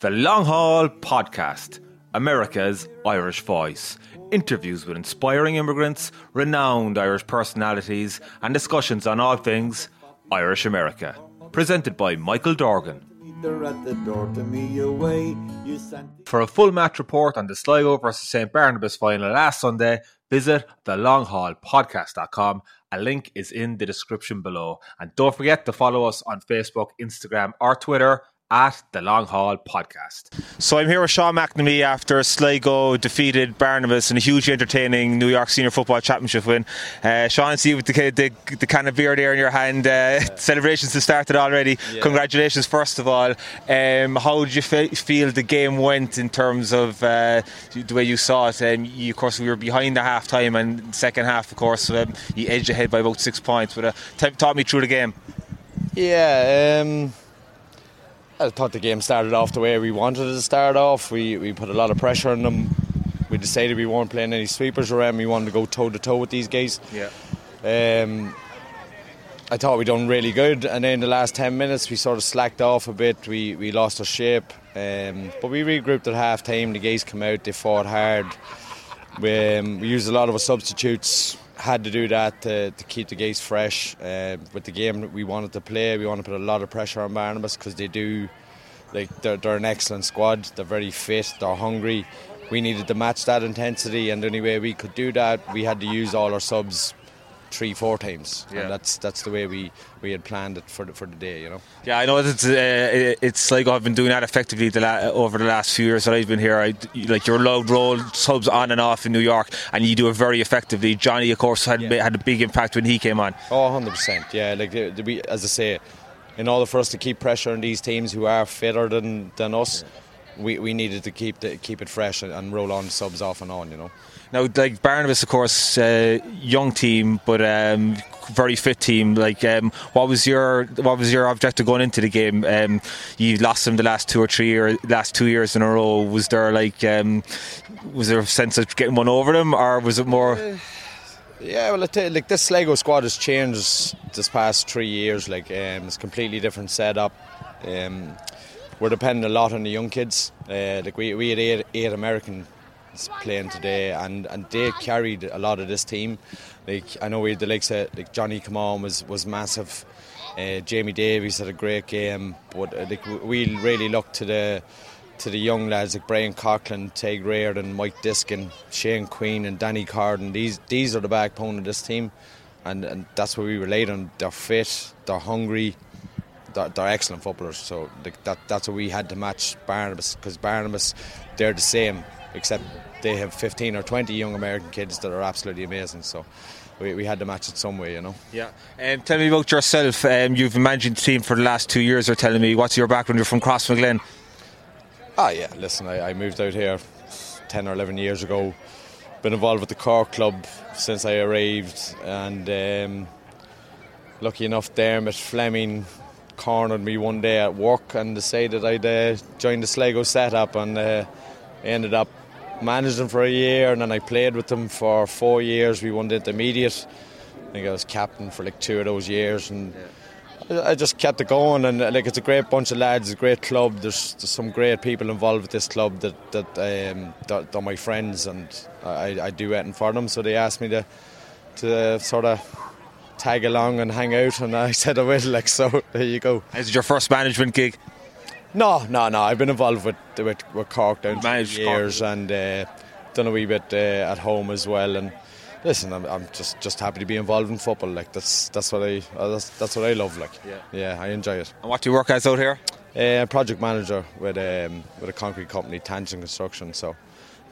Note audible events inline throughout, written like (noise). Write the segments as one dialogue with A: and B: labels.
A: The Long Hall Podcast, America's Irish Voice. Interviews with inspiring immigrants, renowned Irish personalities, and discussions on all things Irish America. Presented by Michael Dorgan. For a full match report on the Sligo versus St Barnabas final last Sunday, visit thelonghallpodcast.com. A link is in the description below. And don't forget to follow us on Facebook, Instagram, or Twitter at the Long Hall Podcast. So I'm here with Shaun McNamee after Sligo defeated Barnabas in a hugely entertaining New York Senior Football Championship win. Uh, Shaun, see you with the, the, the kind of beer there in your hand, uh, yeah. (laughs) celebrations have started already. Yeah. Congratulations, first of all. Um, how did you feel the game went in terms of uh, the way you saw it? Um, you, of course, we were behind the half time, and second half, of course, um, you edged ahead by about six points. But uh, t- talk me through the game.
B: Yeah. Um, I thought the game started off the way we wanted it to start off. We we put a lot of pressure on them. We decided we weren't playing any sweepers around. We wanted to go toe to toe with these guys.
A: Yeah.
B: Um, I thought we done really good, and then the last ten minutes we sort of slacked off a bit. We we lost our shape, um, but we regrouped at half time. The guys come out, they fought hard. We, um, we used a lot of our substitutes had to do that to, to keep the gates fresh. Uh, with the game that we wanted to play, we want to put a lot of pressure on Barnabas because they do, like they're, they're an excellent squad. They're very fit. They're hungry. We needed to match that intensity, and the only way we could do that, we had to use all our subs three, four times. Yeah. And that's that's the way we, we had planned it for the, for the day, you know.
A: Yeah, I know it's uh, it's like I've been doing that effectively the la- over the last few years that I've been here. I, like your load roll subs on and off in New York, and you do it very effectively. Johnny, of course, had yeah. had a big impact when he came on.
B: Oh, 100 percent. Yeah, like the, the, as I say, in order for us to keep pressure on these teams who are fitter than than us. Yeah we, we needed to keep the, keep it fresh and, and, roll on subs off and on, you know.
A: Now, like Barnabas, of course, uh, young team, but um, very fit team. Like, um, what was your what was your objective going into the game? Um, you lost them the last two or three or last two years in a row. Was there like um, was there a sense of getting one over them, or was it more? Uh,
B: yeah, well, you, like this Sligo squad has changed this past three years. Like, um, it's completely different setup. Um, we're depending a lot on the young kids. Uh, like we, we had eight, eight Americans playing today, and, and they carried a lot of this team. Like I know we had the likes of like Johnny come was was massive. Uh, Jamie Davies had a great game, but uh, like we really look to the to the young lads like Brian Coughlin, Teg and Mike Diskin, Shane Queen, and Danny Carden. These these are the backbone of this team, and, and that's what we relate on. They're fit, they're hungry, they're, they're excellent footballers. So that that's what we had to match Barnabas because Barnabas they're the same except they have 15 or 20 young American kids that are absolutely amazing. So. We, we had to match it some way, you know.
A: Yeah. Um, tell me about yourself. Um, you've managed the team for the last two years. You're telling me what's your background? You're from Crossmaglen.
B: Ah, yeah. Listen, I, I moved out here 10 or 11 years ago. Been involved with the Cork club since I arrived, and um, lucky enough, Dermot Fleming cornered me one day at work and decided I'd uh, join the Sligo setup and uh, ended up managing them for a year and then I played with them for four years. We won the intermediate. I think I was captain for like two of those years and yeah. I, just kept it going and like it's a great bunch of lads, a great club. There's, there's some great people involved with this club that that um, that, are my friends and I, I do anything for them. So they asked me to to sort of tag along and hang out, and I (laughs) said I will. Like so, there you go.
A: Is it your first management gig?
B: No, no, no. I've been involved with with, with Cork down for years, Cork. and uh, done a wee bit uh, at home as well. And listen, I'm, I'm, just just happy to be involved in football. Like that's that's what I uh, that's, that's what I love. Like yeah, yeah, I enjoy it.
A: And what do you work as out here?
B: Uh, project manager with um, with a concrete company, Tangent Construction. So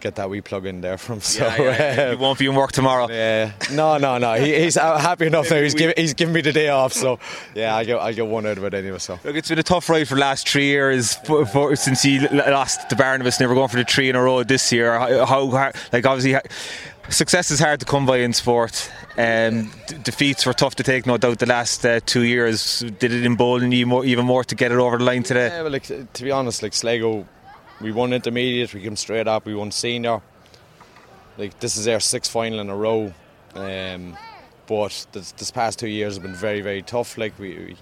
B: get that wee plug in there from. So
A: yeah, yeah. Um, you won't be in work tomorrow. (laughs)
B: Yeah, no, no, no. He, he's happy enough now. He's giving he's giving me the day off. So yeah, I get I get one out of it anyway. So
A: look, it's been a tough ride for the last three years for, for, since he lost the Barnabas. Never going for the three in a row this year. How, how like obviously. Success is hard to come by in sport. Um, d- defeats were tough to take, no doubt. The last uh, two years, did it embolden you more, even more to get it over the line today?
B: Yeah, well, like, to be honest, like Sligo we won intermediate, we came straight up, we won senior. Like this is our sixth final in a row. Um, but this, this, past two years have been very, very tough. Like we, we,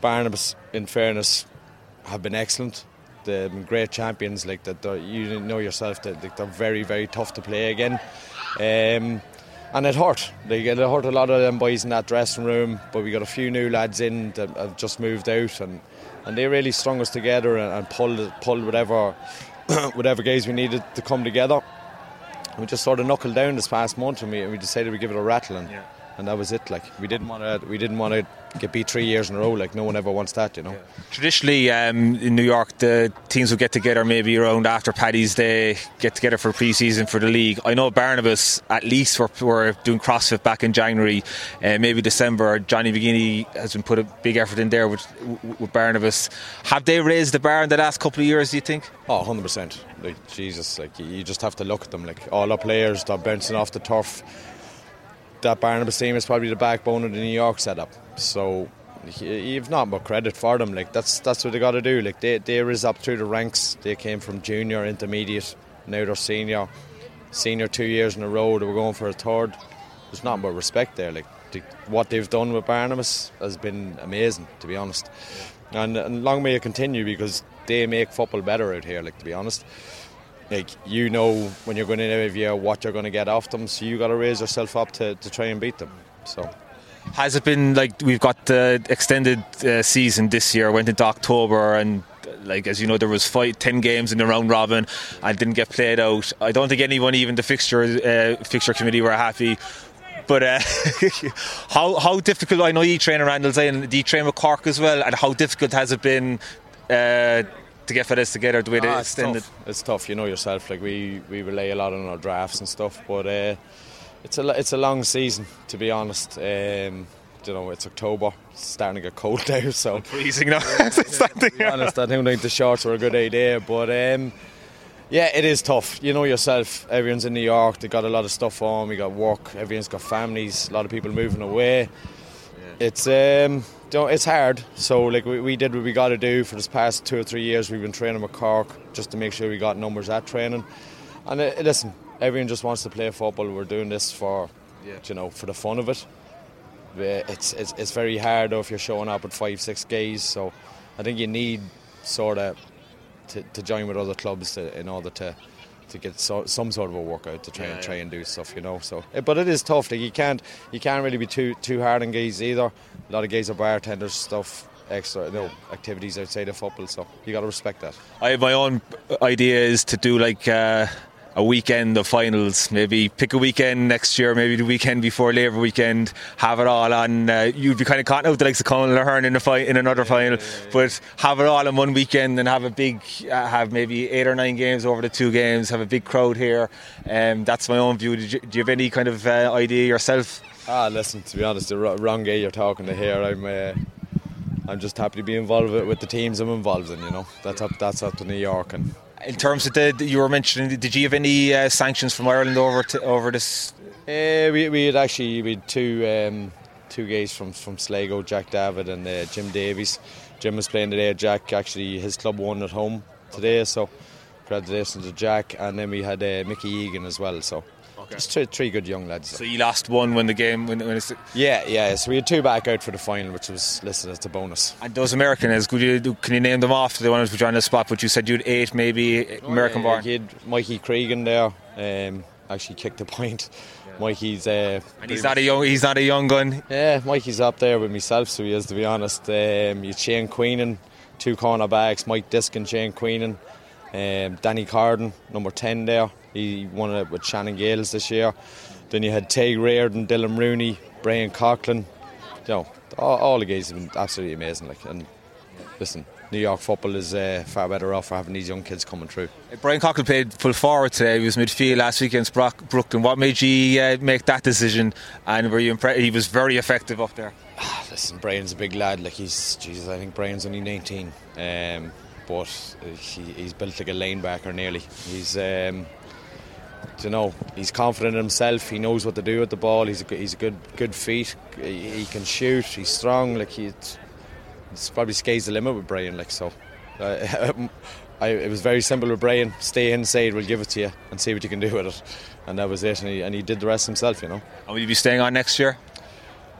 B: Barnabas, in fairness, have been excellent. they're great champions. Like that, you know yourself that they're very, very tough to play again. Um, and it hurt. Like, it hurt a lot of them boys in that dressing room. But we got a few new lads in that have just moved out, and, and they really strung us together and, and pulled pulled whatever (clears throat) whatever guys we needed to come together. we just sort of knuckled down this past month, and we, and we decided we'd give it a rattle. And, yeah and that was it. Like we didn't want to, we didn't want to get beat three years in a row. Like no one ever wants that, you know. Yeah.
A: Traditionally, um, in New York, the teams would get together maybe around after Paddy's Day, get together for pre-season for the league. I know Barnabas at least were, were doing CrossFit back in January, uh, maybe December. Johnny McGinny has been put a big effort in there with, with Barnabas. Have they raised the bar in the last couple of years? Do you think?
B: Oh, 100 percent. Like Jesus, like you just have to look at them. Like all our players, they're bouncing off the turf that Barnabas team is probably the backbone of the New York setup. So you've not much credit for them. Like that's that's what they got to do. Like they they rise up through the ranks. They came from junior, intermediate, now they're senior. Senior two years in a row. They were going for a third. There's not much respect there. Like the, what they've done with Barnabas has been amazing, to be honest. And, and long may it continue because they make football better out here. Like to be honest like you know when you're going in every year what you're going to get off them, so you got to raise yourself up to, to try and beat them. So.
A: Has it been like we've got the extended uh, season this year? Went into October and like as you know there was five, 10 games in the round robin and didn't get played out. I don't think anyone, even the fixture uh, fixture committee, were happy. But uh, (laughs) how how difficult? I know you train around Randall's Do you train with Cork as well? And how difficult has it been? Uh, to get for this together the way extended?
B: It's tough. it's tough. You know yourself. Like we, we rely a lot on our drafts and stuff, but uh, it's a it's a long season to be honest. Um, you know, it's October, it's starting to get cold (laughs) now, so
A: I'm freezing now. (laughs)
B: To be honest, I don't think the shorts were a good idea, but. Um, yeah, it is tough. You know yourself. Everyone's in New York. They got a lot of stuff on. We got work. Everyone's got families. A lot of people moving away. Yeah. It's um, it's hard. So like we, we did what we got to do for this past two or three years. We've been training with Cork just to make sure we got numbers at training. And uh, listen, everyone just wants to play football. We're doing this for, yeah. you know, for the fun of it. It's, it's it's very hard though if you're showing up with five six guys. So I think you need sort of to, to join with other clubs to, in order to to get so, some sort of a workout to try yeah, and try yeah. and do stuff, you know. So, eh, but it is tough. Like you can't you can't really be too too hard on guys either. A lot of guys are bartenders, stuff, extra you know, activities outside of football. So you got to respect that.
A: I have my own idea is to do like. Uh a weekend of finals. Maybe pick a weekend next year, maybe the weekend before Labour weekend, have it all on. Uh, you'd be kind of caught out the likes of Conor Lahern in a fi- in another yeah, final, yeah, yeah, but have it all in one weekend and have a big, uh, have maybe eight or nine games over the two games, have a big crowd here. Um, that's my own view. You, do you have any kind of uh, idea yourself?
B: Ah, listen. To be honest, the wrong guy you're talking to here. I'm. Uh, I'm just happy to be involved with, with the teams I'm involved in. You know, that's up. That's up to New York, and
A: in terms of the you were mentioning, did you have any uh, sanctions from Ireland over to, over this?
B: Uh, we, we had actually we had two um, two guys from from Sligo, Jack David and uh, Jim Davies. Jim was playing today. Jack actually his club won at home today, so congratulations to Jack. And then we had uh, Mickey Egan as well. So Okay. Just three, three good young lads.
A: So you lost one when the game when, when it's
B: yeah yeah. So we had two back out for the final, which was listed as a bonus.
A: And those Americans, could you can you name them off? The ones which are on the spot, but you said you had eight maybe oh, American
B: yeah,
A: born.
B: You had Mikey Cregan there. Um, actually kicked a point. Yeah. Mikey's uh,
A: and he's not a young he's not a young gun.
B: Yeah, Mikey's up there with myself, so he is to be honest. Um, you Shane Queenan, two cornerbacks, Mike Diskin, Shane Queenan, um, Danny Carden, number ten there. He won it with Shannon Gaels this year. Then you had Tay Reardon, Dylan Rooney, Brian Coughlin. You know, all, all, the guys have been absolutely amazing. Like, and listen, New York football is uh, far better off for having these young kids coming through.
A: Brian Coughlin played full forward today. He was midfield last week against Brock, Brooklyn. What made you uh, make that decision? And were you impressed? He was very effective up there. (sighs)
B: listen, Brian's a big lad. Like he's, Jesus, I think Brian's only 19. Um, but he, he's built like a linebacker nearly. He's um, you know, he's confident in himself. He knows what to do with the ball. He's a, he's a good good feet. He, he can shoot. He's strong. Like he, it's probably sky's the limit with Brian. Like so, (laughs) uh, I, it was very simple with Brian. Stay inside. We'll give it to you and see what you can do with it. And that was it. And he, and he did the rest himself. You know.
A: And will you be staying on next year?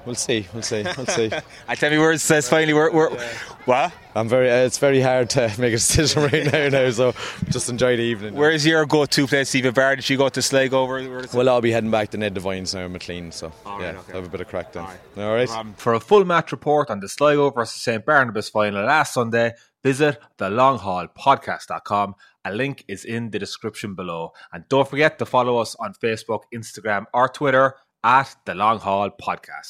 B: We'll see. We'll see. We'll see. (laughs)
A: I tell me where it says finally. We're, we're what?
B: I'm very. Uh, it's very hard to (laughs) make a decision right now. Now, so just enjoy the evening.
A: Where's your go-to place, Stephen Barr? Did you go to Sligo? Where,
B: well, I'll be heading back to Ned Devines now McLean. So yeah,
A: okay.
B: have a bit of crack then.
A: All right.
B: All right.
A: Um, for a full match report on the Sligo versus St Barnabas final last Sunday, visit thelonghallpodcast.com. A link is in the description below. And don't forget to follow us on Facebook, Instagram, or Twitter at The Long Hall Podcast.